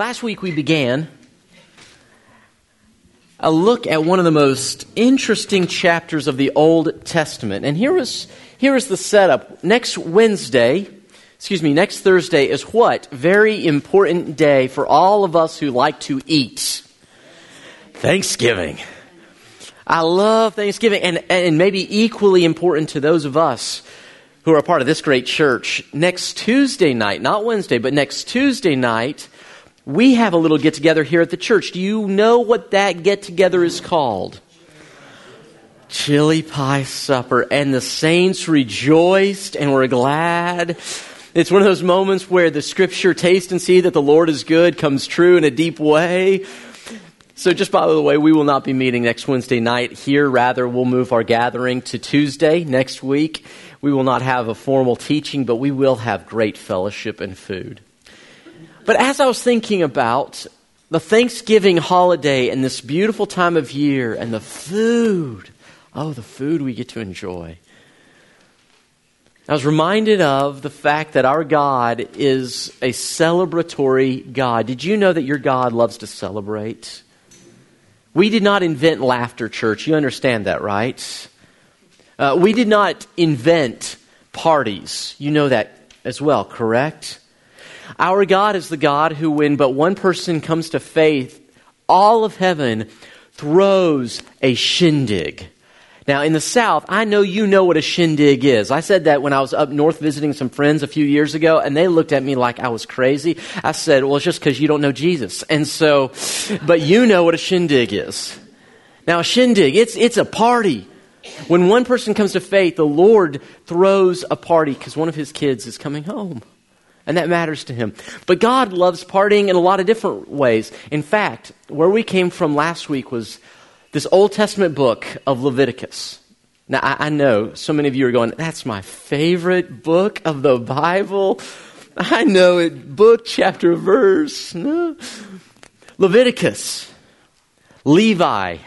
Last week we began a look at one of the most interesting chapters of the Old Testament. And here is, here is the setup. Next Wednesday, excuse me, next Thursday is what? Very important day for all of us who like to eat. Thanksgiving. I love Thanksgiving, and, and maybe equally important to those of us who are a part of this great church. Next Tuesday night, not Wednesday, but next Tuesday night, we have a little get together here at the church. Do you know what that get together is called? Chili pie supper. And the saints rejoiced and were glad. It's one of those moments where the scripture, taste and see that the Lord is good, comes true in a deep way. So, just by the way, we will not be meeting next Wednesday night here. Rather, we'll move our gathering to Tuesday next week. We will not have a formal teaching, but we will have great fellowship and food. But as I was thinking about the Thanksgiving holiday and this beautiful time of year and the food, oh, the food we get to enjoy. I was reminded of the fact that our God is a celebratory God. Did you know that your God loves to celebrate? We did not invent laughter, church. You understand that, right? Uh, we did not invent parties. You know that as well, correct? Our God is the God who, when but one person comes to faith, all of heaven throws a shindig. Now, in the South, I know you know what a shindig is. I said that when I was up north visiting some friends a few years ago, and they looked at me like I was crazy. I said, Well, it's just because you don't know Jesus. And so, but you know what a shindig is. Now, a shindig, it's, it's a party. When one person comes to faith, the Lord throws a party because one of his kids is coming home and that matters to him. But God loves partying in a lot of different ways. In fact, where we came from last week was this Old Testament book of Leviticus. Now, I, I know so many of you are going, that's my favorite book of the Bible. I know it, book, chapter, verse. Leviticus, Levi,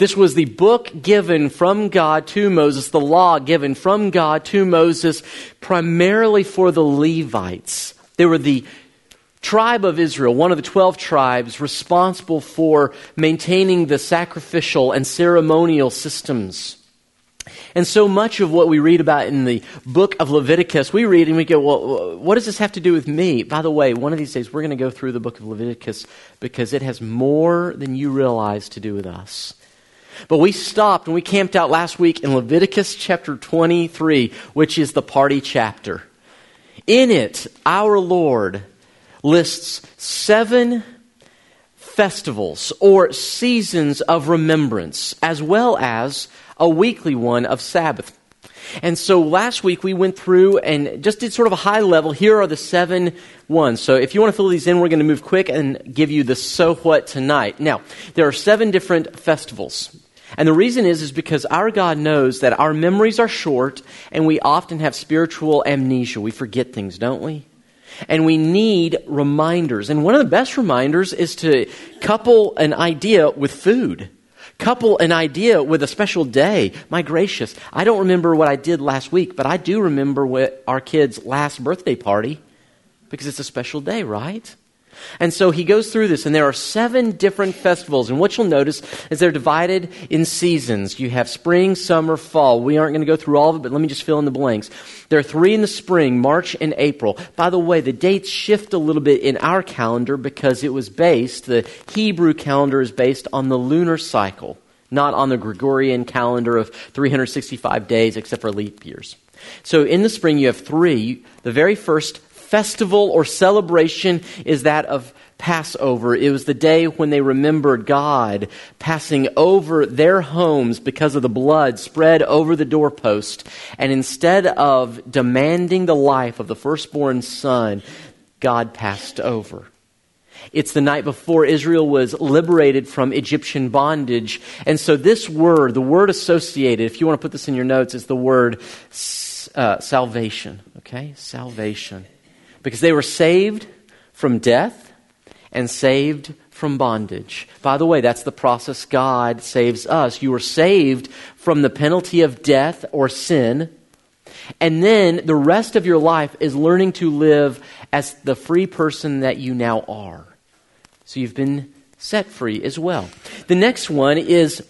this was the book given from God to Moses, the law given from God to Moses, primarily for the Levites. They were the tribe of Israel, one of the 12 tribes responsible for maintaining the sacrificial and ceremonial systems. And so much of what we read about in the book of Leviticus, we read and we go, well, what does this have to do with me? By the way, one of these days we're going to go through the book of Leviticus because it has more than you realize to do with us. But we stopped and we camped out last week in Leviticus chapter 23, which is the party chapter. In it, our Lord lists seven festivals or seasons of remembrance, as well as a weekly one of Sabbath. And so last week we went through and just did sort of a high level. Here are the seven ones. So if you want to fill these in, we're going to move quick and give you the so what tonight. Now, there are seven different festivals. And the reason is, is because our God knows that our memories are short and we often have spiritual amnesia. We forget things, don't we? And we need reminders. And one of the best reminders is to couple an idea with food. Couple an idea with a special day. My gracious, I don't remember what I did last week, but I do remember what our kid's last birthday party because it's a special day, right? And so he goes through this, and there are seven different festivals. And what you'll notice is they're divided in seasons. You have spring, summer, fall. We aren't going to go through all of it, but let me just fill in the blanks. There are three in the spring, March and April. By the way, the dates shift a little bit in our calendar because it was based, the Hebrew calendar is based on the lunar cycle, not on the Gregorian calendar of 365 days, except for leap years. So in the spring, you have three. The very first festival or celebration is that of Passover. It was the day when they remembered God passing over their homes because of the blood spread over the doorpost. And instead of demanding the life of the firstborn son, God passed over. It's the night before Israel was liberated from Egyptian bondage. And so, this word, the word associated, if you want to put this in your notes, is the word uh, salvation. Okay? Salvation because they were saved from death and saved from bondage. By the way, that's the process God saves us. You are saved from the penalty of death or sin. And then the rest of your life is learning to live as the free person that you now are. So you've been set free as well. The next one is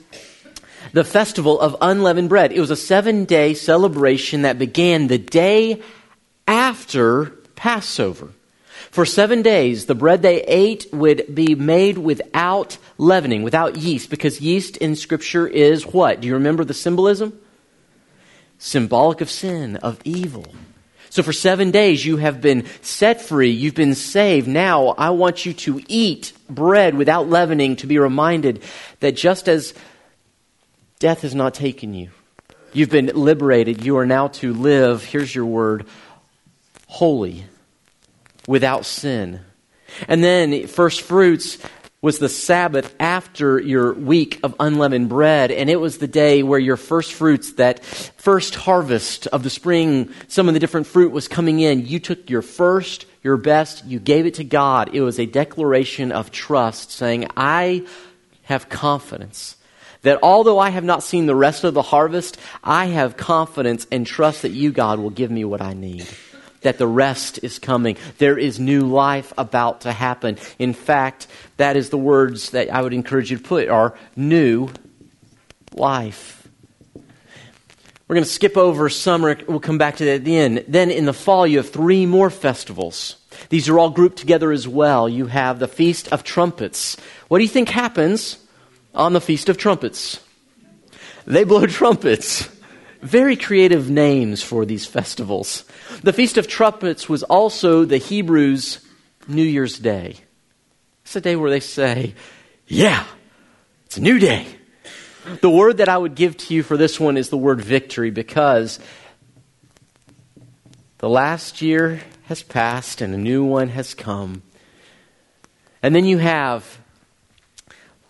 the festival of unleavened bread. It was a seven day celebration that began the day after Passover. For seven days, the bread they ate would be made without leavening, without yeast, because yeast in Scripture is what? Do you remember the symbolism? Symbolic of sin, of evil. So for seven days, you have been set free. You've been saved. Now, I want you to eat bread without leavening to be reminded that just as death has not taken you, you've been liberated. You are now to live, here's your word, holy, without sin. And then, first fruits was the Sabbath after your week of unleavened bread, and it was the day where your first fruits, that first harvest of the spring, some of the different fruit was coming in. You took your first, your best, you gave it to God. It was a declaration of trust, saying, I have confidence that although I have not seen the rest of the harvest, I have confidence and trust that you, God, will give me what I need that the rest is coming. There is new life about to happen. In fact, that is the words that I would encourage you to put are new life. We're going to skip over summer. We'll come back to that at the end. Then in the fall, you have three more festivals. These are all grouped together as well. You have the Feast of Trumpets. What do you think happens on the Feast of Trumpets? They blow trumpets. Very creative names for these festivals. The Feast of Trumpets was also the Hebrews' New Year's Day. It's a day where they say, Yeah, it's a new day. The word that I would give to you for this one is the word victory because the last year has passed and a new one has come. And then you have,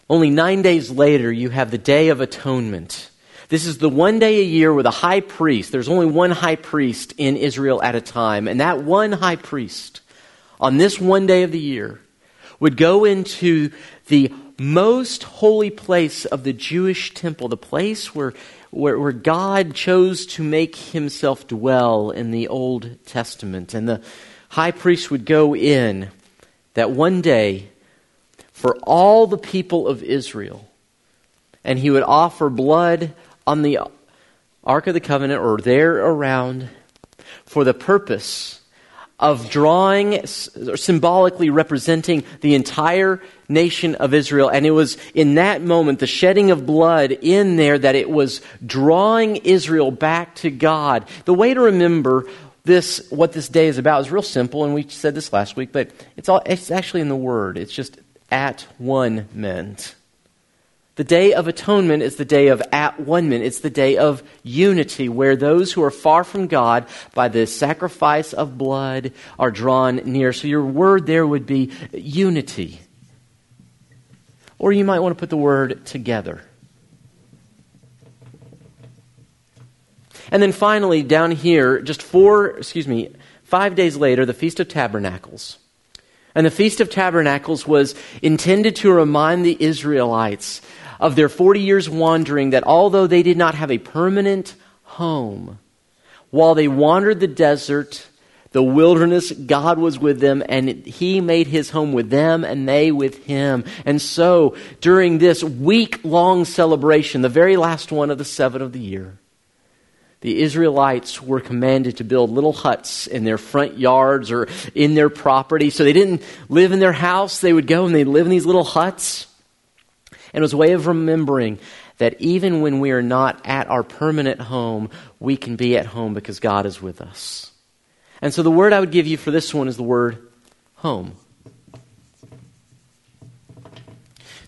only nine days later, you have the Day of Atonement. This is the one day a year where the high priest, there's only one high priest in Israel at a time, and that one high priest, on this one day of the year, would go into the most holy place of the Jewish temple, the place where, where, where, God chose to make himself dwell in the Old Testament. And the high priest would go in that one day for all the people of Israel, and he would offer blood on the Ark of the Covenant or there around for the purpose of drawing or symbolically representing the entire nation of Israel. And it was in that moment, the shedding of blood in there, that it was drawing Israel back to God. The way to remember this, what this day is about, is real simple, and we said this last week, but it's, all, it's actually in the Word. It's just at one meant. The Day of Atonement is the day of at one man. It's the day of unity, where those who are far from God by the sacrifice of blood are drawn near. So your word there would be unity. Or you might want to put the word together. And then finally, down here, just four, excuse me, five days later, the Feast of Tabernacles. And the Feast of Tabernacles was intended to remind the Israelites of their 40 years wandering that although they did not have a permanent home, while they wandered the desert, the wilderness, God was with them and He made His home with them and they with Him. And so during this week long celebration, the very last one of the seven of the year, the Israelites were commanded to build little huts in their front yards or in their property. So they didn't live in their house. They would go and they'd live in these little huts. And it was a way of remembering that even when we are not at our permanent home, we can be at home because God is with us. And so the word I would give you for this one is the word home.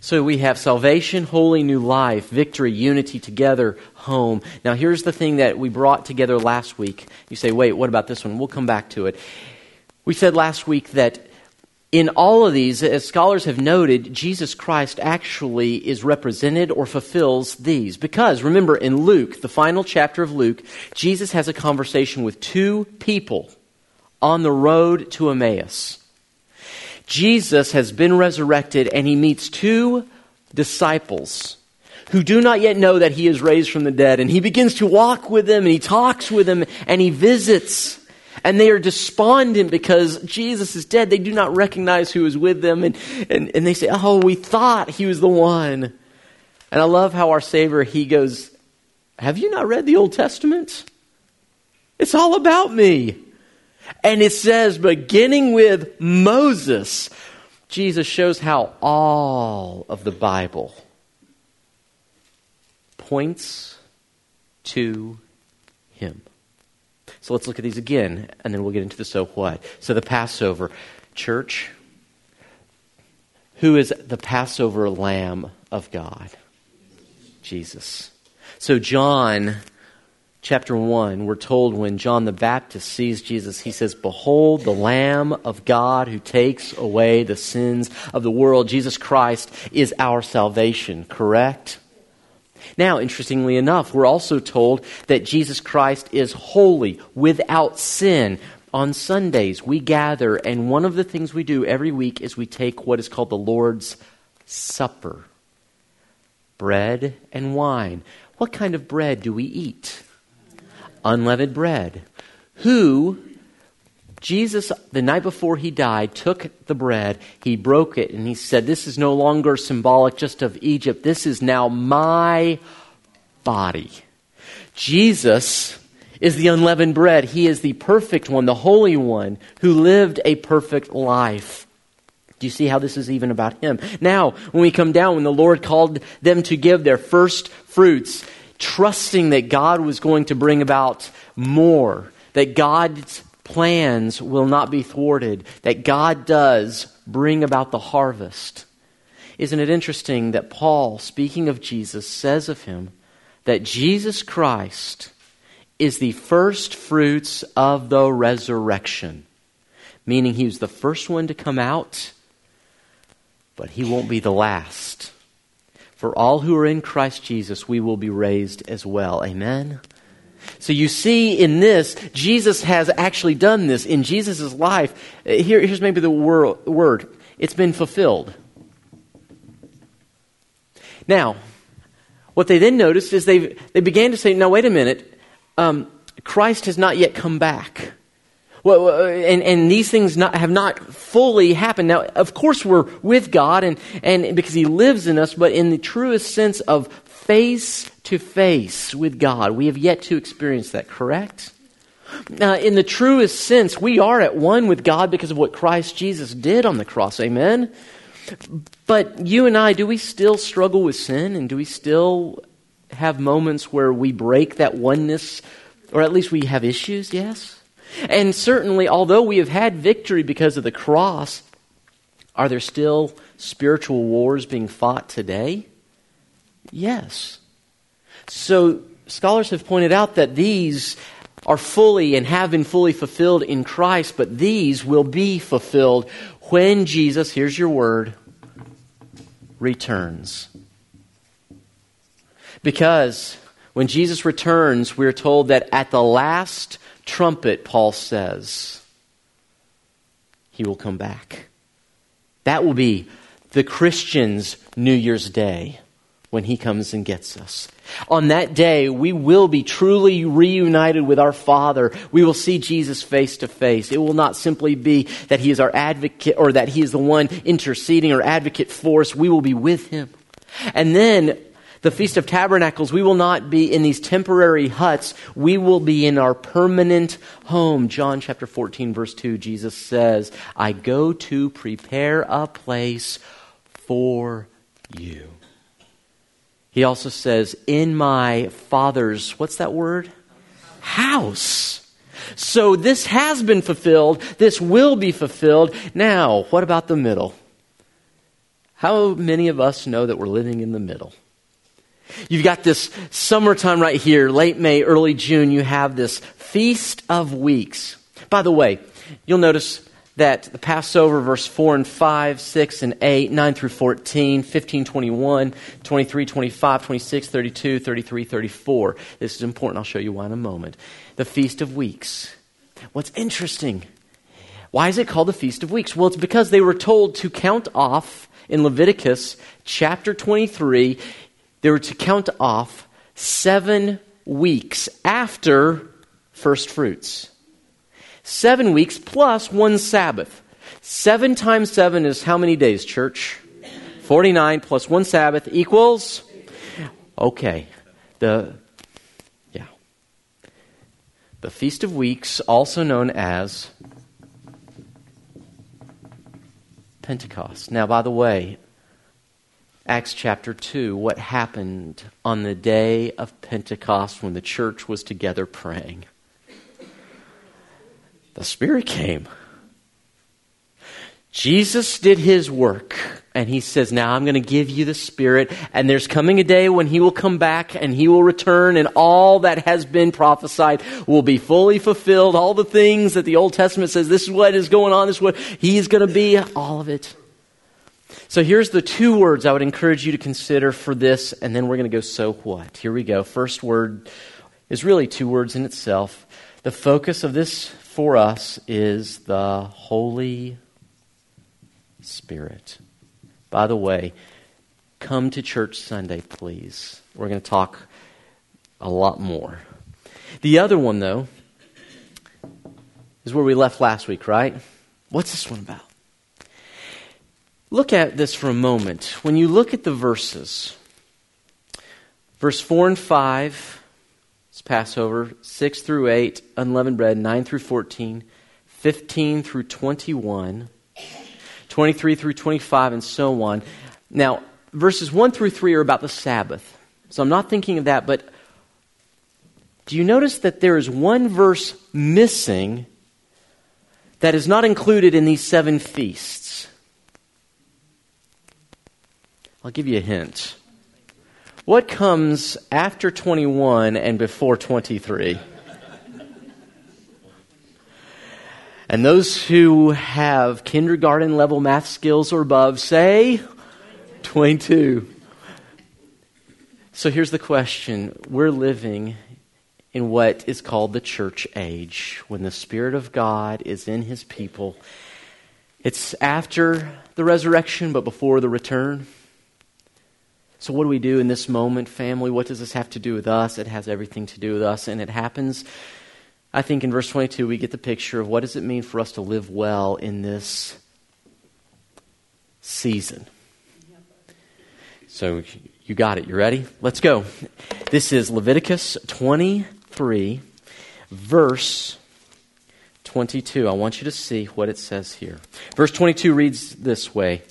So we have salvation, holy new life, victory, unity, together, home. Now here's the thing that we brought together last week. You say, wait, what about this one? We'll come back to it. We said last week that in all of these, as scholars have noted, Jesus Christ actually is represented or fulfills these. Because, remember, in Luke, the final chapter of Luke, Jesus has a conversation with two people on the road to Emmaus. Jesus has been resurrected and he meets two disciples who do not yet know that he is raised from the dead. And he begins to walk with them and he talks with them and he visits And they are despondent because Jesus is dead. They do not recognize who is with them. And, and, and they say, Oh, we thought he was the one. And I love how our Savior, he goes, Have you not read the Old Testament? It's all about me. And it says, beginning with Moses, Jesus shows how all of the Bible points to. So let's look at these again, and then we'll get into the so what. So the Passover. Church, who is the Passover lamb of God? Jesus. So John chapter 1, we're told when John the Baptist sees Jesus, he says, Behold the Lamb of God who takes away the sins of the world. Jesus Christ is our salvation, correct? Now, interestingly enough, we're also told that Jesus Christ is holy, without sin. On Sundays, we gather, and one of the things we do every week is we take what is called the Lord's Supper bread and wine. What kind of bread do we eat? Unleavened bread. Who Jesus, the night before he died, took the bread, he broke it, and he said, This is no longer symbolic just of Egypt. This is now my body. Jesus is the unleavened bread. He is the perfect one, the holy one, who lived a perfect life. Do you see how this is even about him? Now, when we come down, when the Lord called them to give their first fruits, trusting that God was going to bring about more, that God's plans will not be thwarted, that God does bring about the harvest. Isn't it interesting that Paul, speaking of Jesus, says of him that Jesus Christ is the first fruits of the resurrection? Meaning he was the first one to come out, but he won't be the last. For all who are in Christ Jesus, we will be raised as well. Amen? So you see in this, Jesus has actually done this in Jesus' life. Uh, here, here's maybe the wor- word it's been fulfilled. Now, what they then noticed is they, they began to say, now, wait a minute, um, Christ has not yet come back. Well, uh, and, and these things not, have not fully happened. Now, of course, we're with God and, and because He lives in us, but in the truest sense of face to face with God. We have yet to experience that, correct? Now, in the truest sense, we are at one with God because of what Christ Jesus did on the cross. Amen? But you and I, do we still struggle with sin? And do we still have moments where we break that oneness? Or at least we have issues? Yes? And certainly, although we have had victory because of the cross, are there still spiritual wars being fought today? Yes. So scholars have pointed out that these are fully and have been fully fulfilled in Christ, but these will be fulfilled when Jesus, here's your word, returns. Because when Jesus returns, we're told that at the last trumpet, Paul says, he will come back. That will be the Christian's New Year's Day when he comes and gets us. On that day, we will be truly reunited with our Father. We will see Jesus face to face. It will not simply be that he is our advocate or that he is the one interceding or advocate for us. We will be with him. And then the Feast of Tabernacles, we will not be in these temporary huts. We will be in our permanent home. John chapter 14, verse 2, Jesus says, I go to prepare a place for you. He also says, In my Father's, what's that word? House. So this has been fulfilled. This will be fulfilled. Now, what about the middle? How many of us know that we're living in the middle? You've got this summertime right here, late May, early June. You have this Feast of Weeks. By the way, you'll notice that the Passover, verse 4 and 5, 6 and 8, 9 through 14, 15, 21, 23, 25, 26, 32, 33, 34. This is important. I'll show you why in a moment. The Feast of Weeks. What's interesting? Why is it called the Feast of Weeks? Well, it's because they were told to count off in Leviticus chapter 23, they were to count off seven weeks after first fruits. Seven weeks plus one Sabbath. Seven times seven is how many days, church? 49 plus one Sabbath equals? Okay. The, yeah. The Feast of Weeks, also known as Pentecost. Now, by the way, Acts chapter 2, what happened on the day of Pentecost when the church was together praying? The Spirit came. Jesus did his work, and he says, Now I'm going to give you the Spirit, and there's coming a day when he will come back and he will return, and all that has been prophesied will be fully fulfilled. All the things that the Old Testament says, this is what is going on, this is what he's going to be, all of it. So here's the two words I would encourage you to consider for this, and then we're going to go, so what? Here we go. First word is really two words in itself. The focus of this for us is the Holy Spirit. By the way, come to church Sunday, please. We're going to talk a lot more. The other one, though, is where we left last week, right? What's this one about? Look at this for a moment. When you look at the verses, verse 4 and 5 is Passover, 6 through 8, unleavened bread, 9 through 14, 15 through 21. 23 through 25, and so on. Now, verses 1 through 3 are about the Sabbath. So I'm not thinking of that, but do you notice that there is one verse missing that is not included in these seven feasts? I'll give you a hint. What comes after 21 and before 23? And those who have kindergarten level math skills or above say 22. So here's the question We're living in what is called the church age, when the Spirit of God is in His people. It's after the resurrection, but before the return. So, what do we do in this moment, family? What does this have to do with us? It has everything to do with us, and it happens I think in verse 22 we get the picture of what does it mean for us to live well in this season. So you got it. You ready? Let's go. This is Leviticus 23, verse 22. I want you to see what it says here. Verse 22 reads this way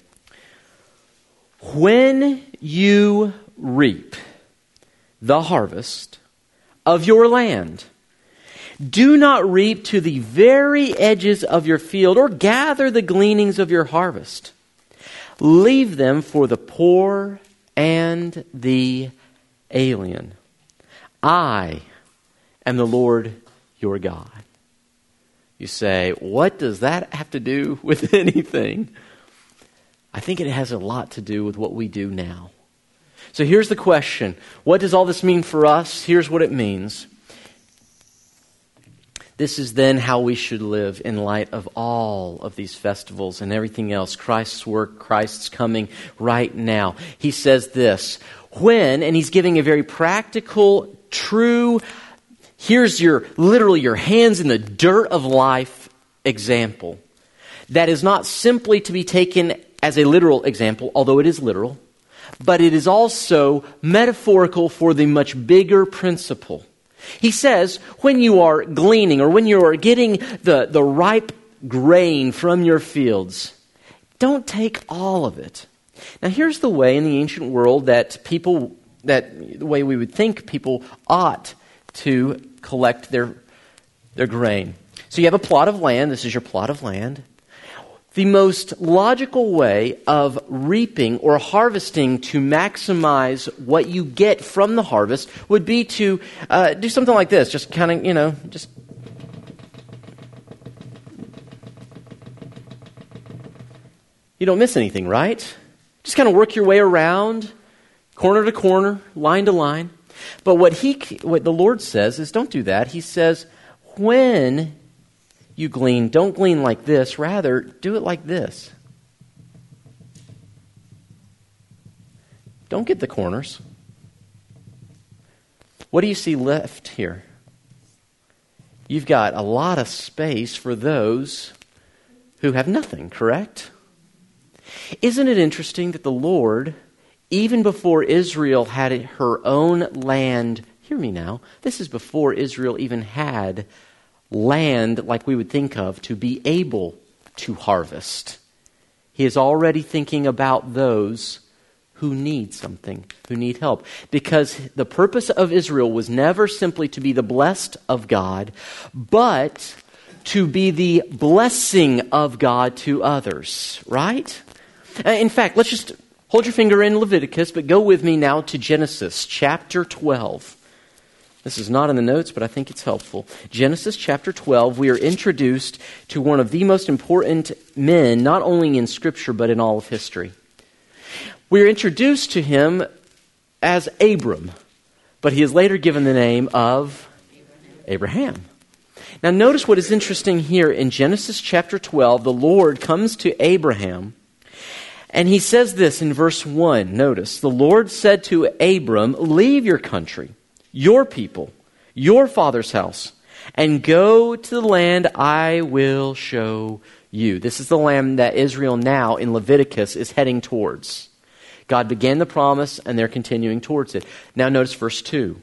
When you reap the harvest of your land, do not reap to the very edges of your field or gather the gleanings of your harvest. Leave them for the poor and the alien. I am the Lord your God. You say, what does that have to do with anything? I think it has a lot to do with what we do now. So here's the question What does all this mean for us? Here's what it means. This is then how we should live in light of all of these festivals and everything else. Christ's work, Christ's coming right now. He says this when, and he's giving a very practical, true, here's your literally your hands in the dirt of life example. That is not simply to be taken as a literal example, although it is literal, but it is also metaphorical for the much bigger principle he says, when you are gleaning or when you are getting the, the ripe grain from your fields, don't take all of it. Now, here's the way in the ancient world that people, that the way we would think people ought to collect their, their grain. So you have a plot of land. This is your plot of land the most logical way of reaping or harvesting to maximize what you get from the harvest would be to uh, do something like this. Just kind of, you know, just. You don't miss anything, right? Just kind of work your way around, corner to corner, line to line. But what he, what the Lord says is, don't do that. He says, when you glean, don't glean like this. Rather, do it like this. Don't get the corners. What do you see left here? you've got a lot of space for those who have nothing, correct? Isn't it interesting that the Lord, even before Israel had her own land, hear me now, this is before Israel even had land like we would think of to be able to harvest. He is already thinking about those who need something, who need help. Because the purpose of Israel was never simply to be the blessed of God, but to be the blessing of God to others, right? Uh, in fact, let's just hold your finger in Leviticus, but go with me now to Genesis chapter 12. This is not in the notes, but I think it's helpful. Genesis chapter 12, we are introduced to one of the most important men, not only in Scripture, but in all of history. We are introduced to him as Abram, but he is later given the name of Abraham. Now, notice what is interesting here in Genesis chapter 12. The Lord comes to Abraham, and he says this in verse 1. Notice, the Lord said to Abram, Leave your country, your people, your father's house, and go to the land I will show you. This is the land that Israel now in Leviticus is heading towards. God began the promise, and they're continuing towards it. Now, notice verse 2.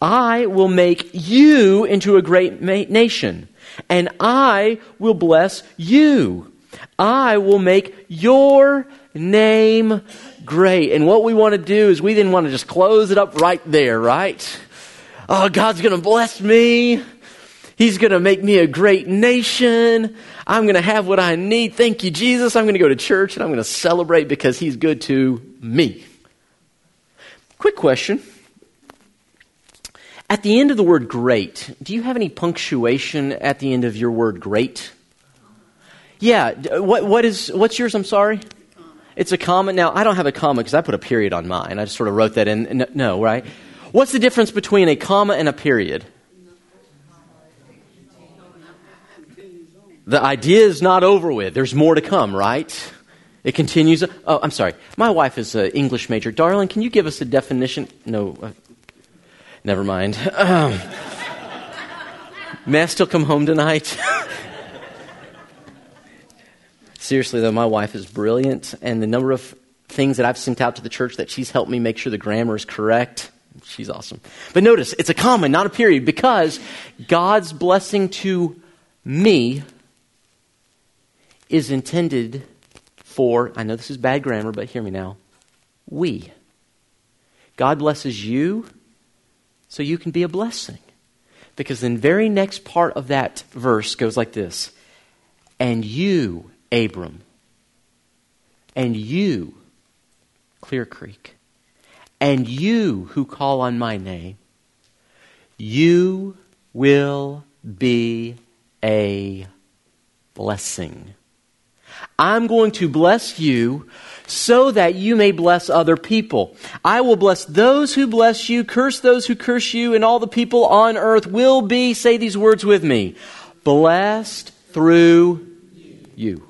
I will make you into a great nation, and I will bless you. I will make your name great. And what we want to do is we then want to just close it up right there, right? Oh, God's going to bless me. He's going to make me a great nation. I'm going to have what I need. Thank you, Jesus. I'm going to go to church and I'm going to celebrate because He's good to me. Quick question. At the end of the word great, do you have any punctuation at the end of your word great? Yeah. What, what is, what's yours? I'm sorry? It's a comma. Now, I don't have a comma because I put a period on mine. I just sort of wrote that in. No, right? What's the difference between a comma and a period? The idea is not over with. There's more to come, right? It continues. Oh, I'm sorry. My wife is an English major. Darling, can you give us a definition? No. Uh, never mind. Um, may I still come home tonight? Seriously, though, my wife is brilliant, and the number of things that I've sent out to the church that she's helped me make sure the grammar is correct. She's awesome. But notice, it's a comma, not a period, because God's blessing to me is intended for, I know this is bad grammar, but hear me now, we. God blesses you so you can be a blessing. Because the very next part of that verse goes like this And you, Abram, and you, Clear Creek, and you who call on my name, you will be a blessing. I'm going to bless you so that you may bless other people. I will bless those who bless you, curse those who curse you, and all the people on earth will be, say these words with me, blessed through you.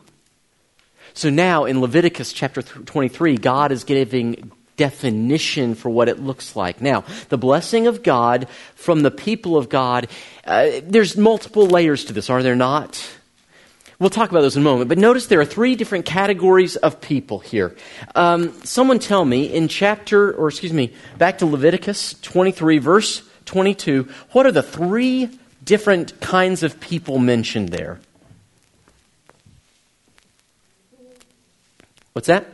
So now in Leviticus chapter 23, God is giving definition for what it looks like. Now, the blessing of God from the people of God, uh, there's multiple layers to this, are there not? We'll talk about those in a moment. But notice there are three different categories of people here. Um, someone tell me in chapter, or excuse me, back to Leviticus 23, verse 22, what are the three different kinds of people mentioned there? What's that?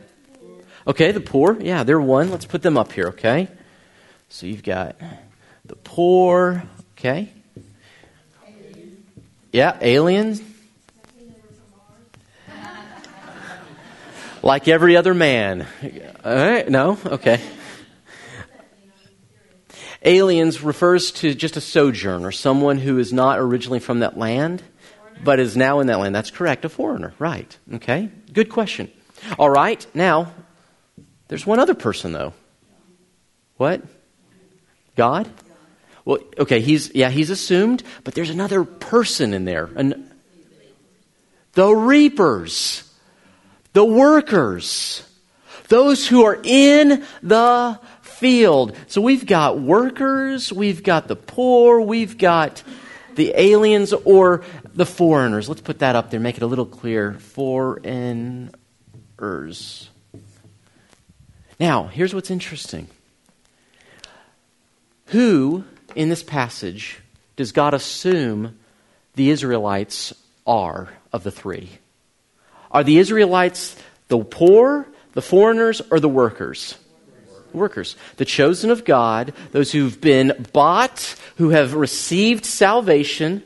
Okay, the poor. Yeah, they're one. Let's put them up here, okay? So you've got the poor, okay? Yeah, aliens. like every other man. All right, no? Okay. Aliens refers to just a sojourner, someone who is not originally from that land, but is now in that land. That's correct, a foreigner. Right. Okay. Good question. All right, now, there's one other person, though. What? God? Well, okay, he's, yeah, he's assumed, but there's another person in there. An, the reapers the workers, those who are in the field. So we've got workers, we've got the poor, we've got the aliens or the foreigners. Let's put that up there, make it a little clear. Foreigners. Now, here's what's interesting. Who in this passage does God assume the Israelites are of the three? Are the Israelites the poor, the foreigners, or the workers? Workers. The chosen of God, those who've been bought, who have received salvation,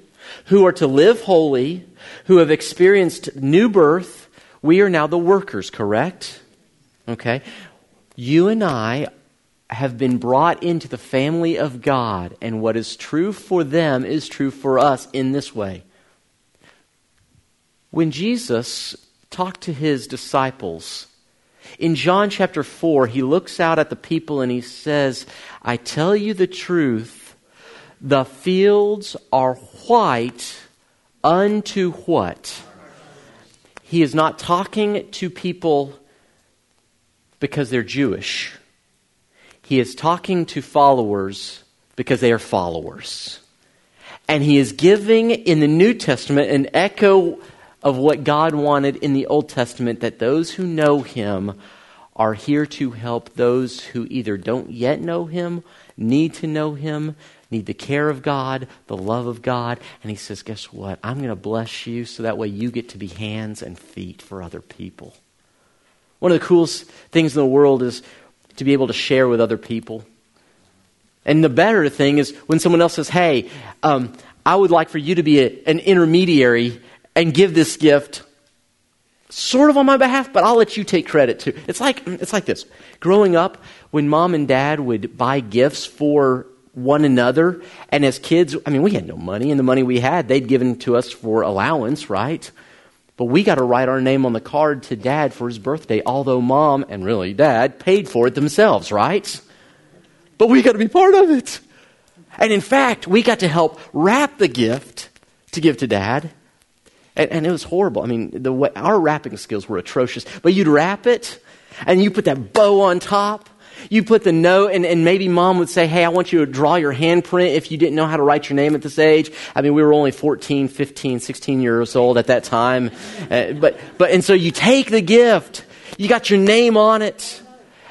who are to live holy, who have experienced new birth. We are now the workers, correct? Okay. You and I have been brought into the family of God, and what is true for them is true for us in this way. When Jesus talked to his disciples, in John chapter 4, he looks out at the people and he says, I tell you the truth, the fields are white unto what? He is not talking to people because they're Jewish. He is talking to followers because they are followers. And he is giving in the New Testament an echo of what God wanted in the Old Testament that those who know him are here to help those who either don't yet know him, need to know him, need the care of God, the love of God. And he says, Guess what? I'm going to bless you so that way you get to be hands and feet for other people. One of the coolest things in the world is to be able to share with other people. And the better thing is when someone else says, Hey, um, I would like for you to be a, an intermediary and give this gift sort of on my behalf, but I'll let you take credit too. It's like, it's like this. Growing up, when mom and dad would buy gifts for one another, and as kids, I mean, we had no money, and the money we had, they'd given to us for allowance, right? But we got to write our name on the card to dad for his birthday, although mom and really dad paid for it themselves, right? But we got to be part of it. And in fact, we got to help wrap the gift to give to dad. And, and it was horrible. I mean, the way, our wrapping skills were atrocious. But you'd wrap it, and you put that bow on top, you put the note, and, and maybe mom would say, Hey, I want you to draw your handprint if you didn't know how to write your name at this age. I mean, we were only 14, 15, 16 years old at that time. Uh, but, but, and so you take the gift, you got your name on it,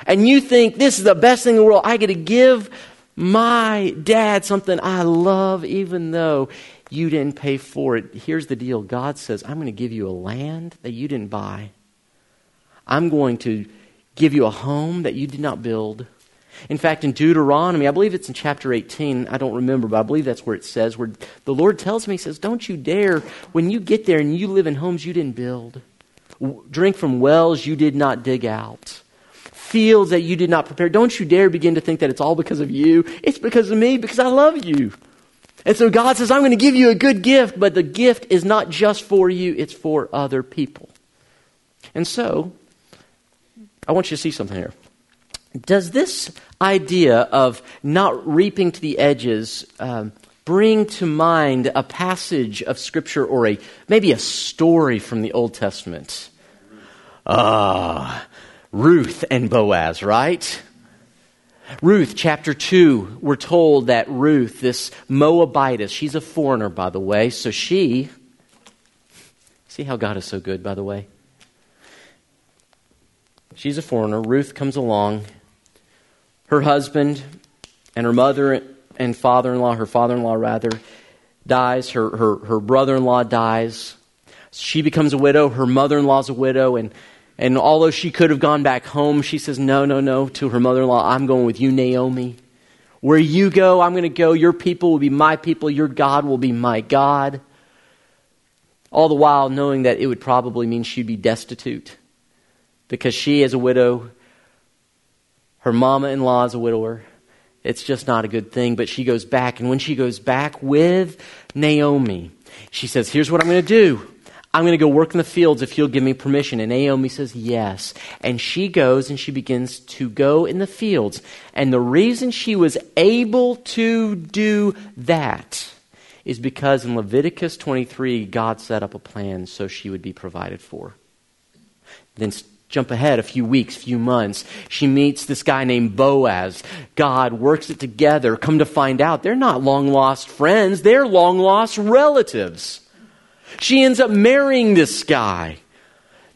and you think, This is the best thing in the world. I get to give my dad something I love, even though you didn't pay for it. Here's the deal God says, I'm going to give you a land that you didn't buy. I'm going to give you a home that you did not build. In fact, in Deuteronomy, I believe it's in chapter 18, I don't remember, but I believe that's where it says, where the Lord tells me, He says, Don't you dare, when you get there and you live in homes you didn't build, drink from wells you did not dig out, fields that you did not prepare, don't you dare begin to think that it's all because of you. It's because of me, because I love you. And so God says, I'm going to give you a good gift, but the gift is not just for you, it's for other people. And so, I want you to see something here. Does this idea of not reaping to the edges um, bring to mind a passage of Scripture or a maybe a story from the Old Testament? Ah, uh, Ruth and Boaz, right? Ruth, chapter 2, we're told that Ruth, this Moabitess, she's a foreigner, by the way, so she, see how God is so good, by the way? She's a foreigner. Ruth comes along. Her husband and her mother and father in law, her father in law rather, dies. Her, her, her brother in law dies. She becomes a widow. Her mother in law's a widow. And, and although she could have gone back home, she says, No, no, no, to her mother in law, I'm going with you, Naomi. Where you go, I'm going to go. Your people will be my people. Your God will be my God. All the while knowing that it would probably mean she'd be destitute because she is a widow. Her mama in law is a widower. It's just not a good thing. But she goes back. And when she goes back with Naomi, she says, Here's what I'm going to do. I'm going to go work in the fields if you'll give me permission. And Naomi says, Yes. And she goes and she begins to go in the fields. And the reason she was able to do that is because in Leviticus 23, God set up a plan so she would be provided for. Then Jump ahead a few weeks, few months. She meets this guy named Boaz. God works it together. Come to find out, they're not long lost friends, they're long lost relatives. She ends up marrying this guy.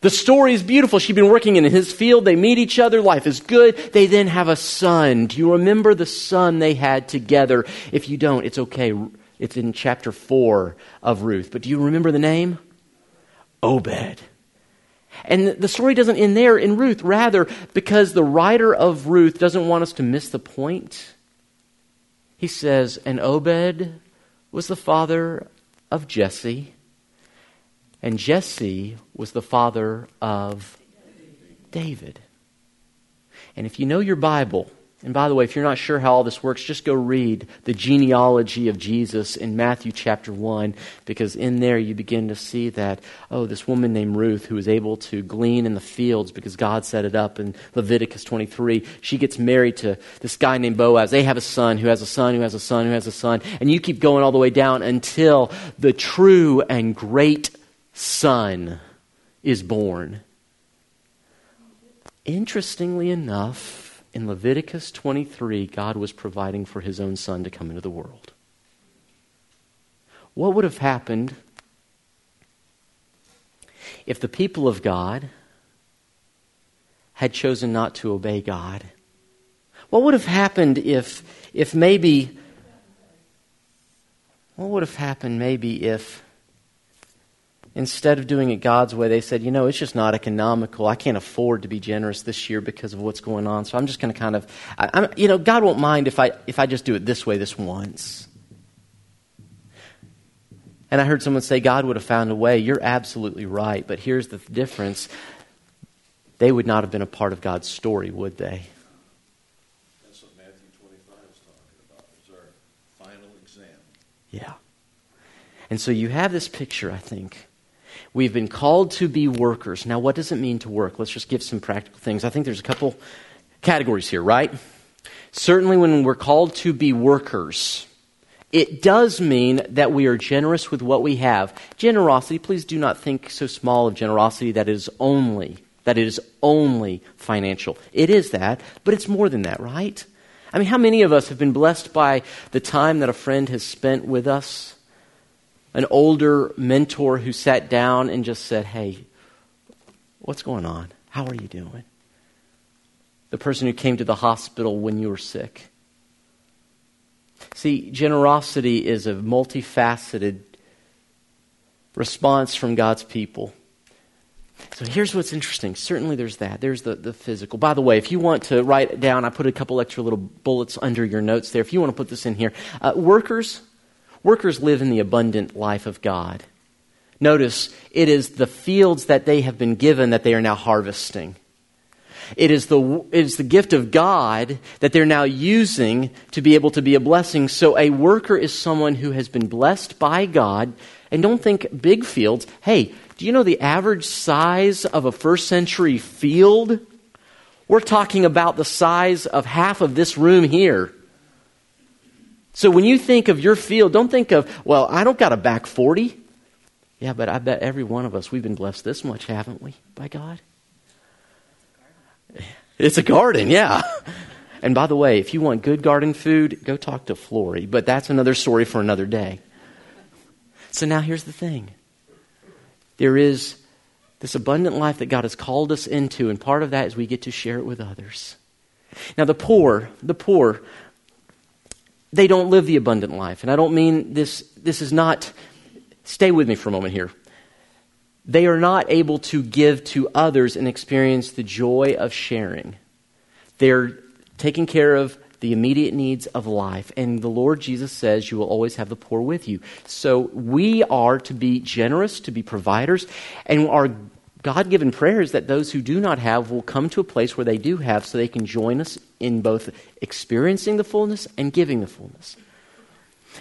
The story is beautiful. She'd been working in his field. They meet each other. Life is good. They then have a son. Do you remember the son they had together? If you don't, it's okay. It's in chapter 4 of Ruth. But do you remember the name? Obed. And the story doesn't end there in Ruth. Rather, because the writer of Ruth doesn't want us to miss the point, he says, And Obed was the father of Jesse, and Jesse was the father of David. And if you know your Bible, and by the way, if you're not sure how all this works, just go read the genealogy of Jesus in Matthew chapter 1, because in there you begin to see that, oh, this woman named Ruth, who was able to glean in the fields because God set it up in Leviticus 23, she gets married to this guy named Boaz. They have a son who has a son who has a son who has a son, and you keep going all the way down until the true and great son is born. Interestingly enough, in Leviticus 23, God was providing for his own son to come into the world. What would have happened if the people of God had chosen not to obey God? What would have happened if, if maybe, what would have happened maybe if instead of doing it God's way, they said, you know, it's just not economical. I can't afford to be generous this year because of what's going on. So I'm just going to kind of, I, you know, God won't mind if I if I just do it this way this once. And I heard someone say God would have found a way. You're absolutely right, but here's the difference: they would not have been a part of God's story, would they? That's what Matthew 25 is talking about. It's our final exam. Yeah. And so you have this picture, I think, We've been called to be workers. Now, what does it mean to work? Let's just give some practical things. I think there's a couple categories here, right? Certainly, when we're called to be workers, it does mean that we are generous with what we have. Generosity, please do not think so small of generosity that it is only that it is only financial. It is that, but it's more than that, right? I mean, how many of us have been blessed by the time that a friend has spent with us? An older mentor who sat down and just said, Hey, what's going on? How are you doing? The person who came to the hospital when you were sick. See, generosity is a multifaceted response from God's people. So here's what's interesting. Certainly there's that. There's the, the physical. By the way, if you want to write it down, I put a couple extra little bullets under your notes there. If you want to put this in here, uh, workers, Workers live in the abundant life of God. Notice, it is the fields that they have been given that they are now harvesting. It is, the, it is the gift of God that they're now using to be able to be a blessing. So, a worker is someone who has been blessed by God. And don't think big fields. Hey, do you know the average size of a first century field? We're talking about the size of half of this room here. So when you think of your field, don't think of, well, I don't got a back 40. Yeah, but I bet every one of us, we've been blessed this much, haven't we, by God? It's a garden, yeah. And by the way, if you want good garden food, go talk to Flory, but that's another story for another day. So now here's the thing there is this abundant life that God has called us into, and part of that is we get to share it with others. Now, the poor, the poor, they don't live the abundant life. And I don't mean this, this is not, stay with me for a moment here. They are not able to give to others and experience the joy of sharing. They're taking care of the immediate needs of life. And the Lord Jesus says, You will always have the poor with you. So we are to be generous, to be providers, and our God given prayer is that those who do not have will come to a place where they do have so they can join us in both experiencing the fullness and giving the fullness.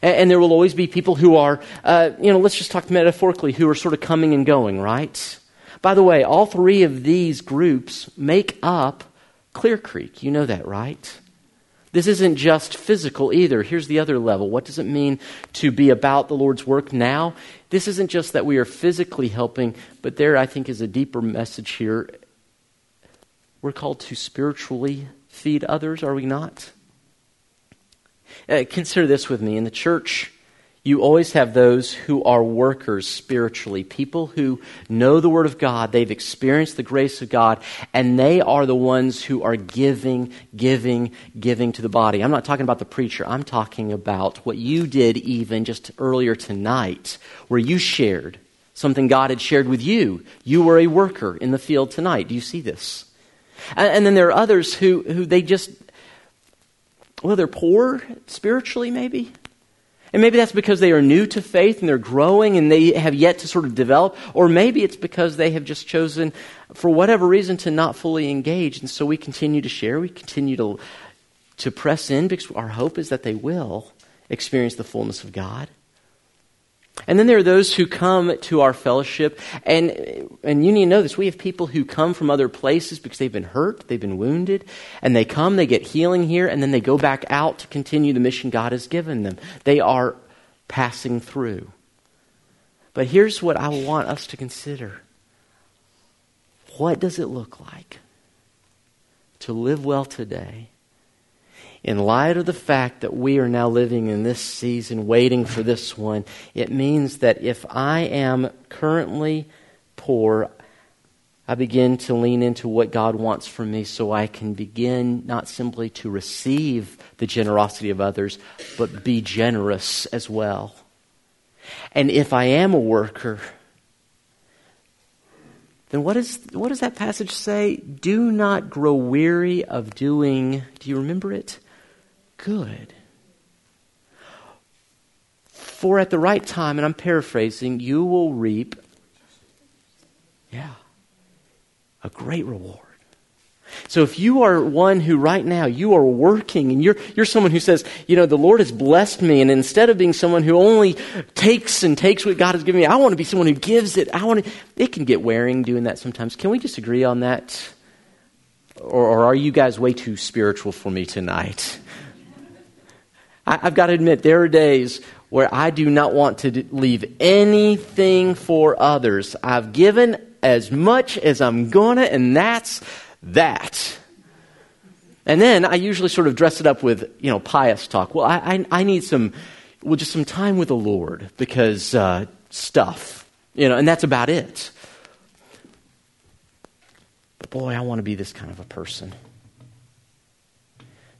And, and there will always be people who are, uh, you know, let's just talk metaphorically, who are sort of coming and going, right? By the way, all three of these groups make up Clear Creek. You know that, right? This isn't just physical either. Here's the other level. What does it mean to be about the Lord's work now? This isn't just that we are physically helping, but there, I think, is a deeper message here. we're called to spiritually feed others, are we not? Uh, consider this with me. In the church, you always have those who are workers spiritually, people who know the Word of God, they've experienced the grace of God, and they are the ones who are giving, giving, giving to the body. I'm not talking about the preacher, I'm talking about what you did even just earlier tonight, where you shared something God had shared with you. You were a worker in the field tonight. Do you see this? And, and then there are others who, who they just, well, they're poor spiritually, maybe. And maybe that's because they are new to faith and they're growing and they have yet to sort of develop. Or maybe it's because they have just chosen, for whatever reason, to not fully engage. And so we continue to share, we continue to, to press in because our hope is that they will experience the fullness of God. And then there are those who come to our fellowship, and, and you need to know this. We have people who come from other places because they've been hurt, they've been wounded, and they come, they get healing here, and then they go back out to continue the mission God has given them. They are passing through. But here's what I want us to consider what does it look like to live well today? In light of the fact that we are now living in this season, waiting for this one, it means that if I am currently poor, I begin to lean into what God wants from me so I can begin not simply to receive the generosity of others, but be generous as well. And if I am a worker, then what, is, what does that passage say? Do not grow weary of doing, do you remember it? Good. For at the right time, and I'm paraphrasing, you will reap, yeah, a great reward. So if you are one who right now you are working and you're, you're someone who says, you know, the Lord has blessed me, and instead of being someone who only takes and takes what God has given me, I want to be someone who gives it. I want to, it can get wearing doing that sometimes. Can we disagree on that? Or, or are you guys way too spiritual for me tonight? I, have got to admit, there are days where I do not want to leave anything for others. I've given as much as I'm going to, and that's that. And then I usually sort of dress it up with, you know, pious talk. Well, I, I, I need some, well, just some time with the Lord because uh, stuff, you know, and that's about it. But boy, I want to be this kind of a person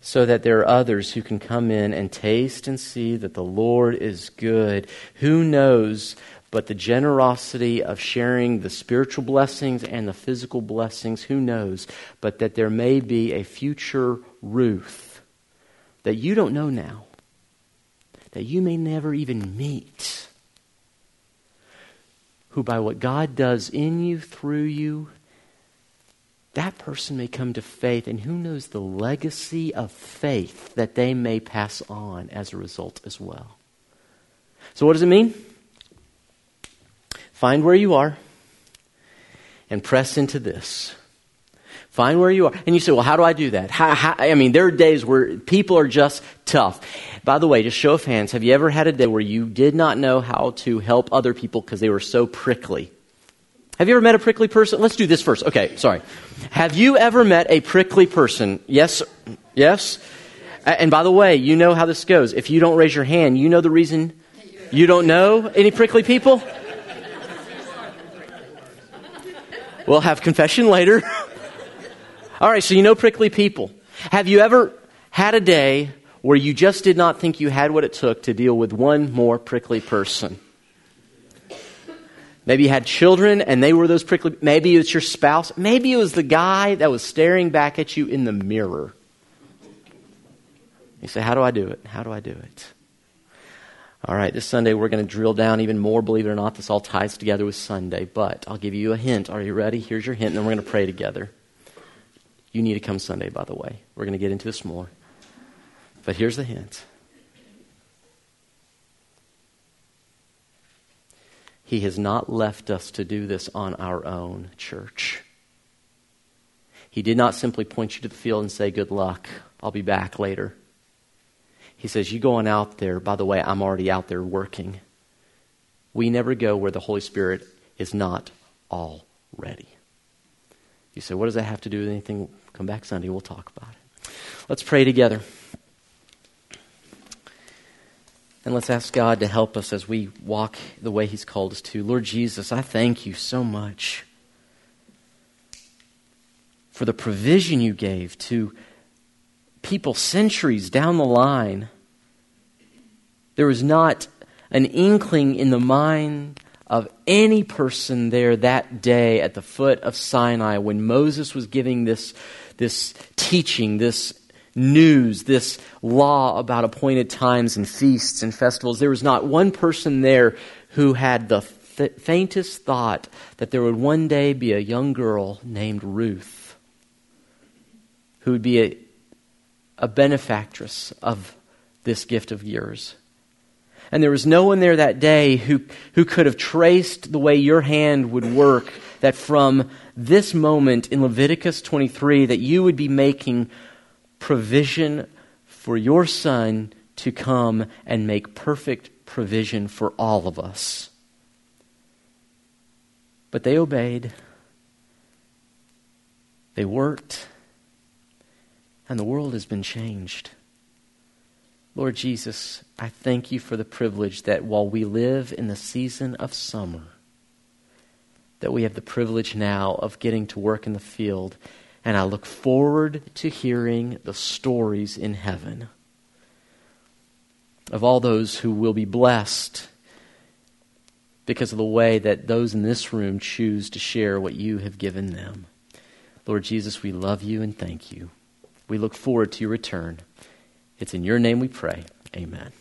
so that there are others who can come in and taste and see that the Lord is good. Who knows but the generosity of sharing the spiritual blessings and the physical blessings? Who knows but that there may be a future Ruth that you don't know now, that you may never even meet, who by what God does in you, through you, that person may come to faith, and who knows the legacy of faith that they may pass on as a result as well. So, what does it mean? Find where you are and press into this. Find where you are. And you say, well, how do I do that? How, how, I mean, there are days where people are just tough. By the way, just show of hands, have you ever had a day where you did not know how to help other people because they were so prickly? Have you ever met a prickly person? Let's do this first. Okay, sorry. Have you ever met a prickly person? Yes? Yes? And by the way, you know how this goes. If you don't raise your hand, you know the reason you don't know any prickly people? We'll have confession later. All right, so you know prickly people. Have you ever had a day where you just did not think you had what it took to deal with one more prickly person? Maybe you had children and they were those prickly. Maybe it was your spouse. Maybe it was the guy that was staring back at you in the mirror. You say, How do I do it? How do I do it? All right, this Sunday we're going to drill down even more. Believe it or not, this all ties together with Sunday. But I'll give you a hint. Are you ready? Here's your hint, and then we're going to pray together. You need to come Sunday, by the way. We're going to get into this more. But here's the hint He has not left us to do this on our own, church. He did not simply point you to the field and say, Good luck, I'll be back later. He says, You going out there, by the way, I'm already out there working. We never go where the Holy Spirit is not already. You say, what does that have to do with anything? Come back Sunday, we'll talk about it. Let's pray together. And let's ask God to help us as we walk the way He's called us to. Lord Jesus, I thank you so much for the provision you gave to people centuries down the line. There was not an inkling in the mind of any person there that day at the foot of Sinai when Moses was giving this, this teaching, this news, this law about appointed times and feasts and festivals. There was not one person there who had the th- faintest thought that there would one day be a young girl named Ruth who would be a, a benefactress of this gift of yours. And there was no one there that day who, who could have traced the way your hand would work, that from this moment in Leviticus 23, that you would be making provision for your Son to come and make perfect provision for all of us. But they obeyed, they worked, and the world has been changed. Lord Jesus, I thank you for the privilege that while we live in the season of summer, that we have the privilege now of getting to work in the field and I look forward to hearing the stories in heaven of all those who will be blessed because of the way that those in this room choose to share what you have given them. Lord Jesus, we love you and thank you. We look forward to your return. It's in your name we pray. Amen.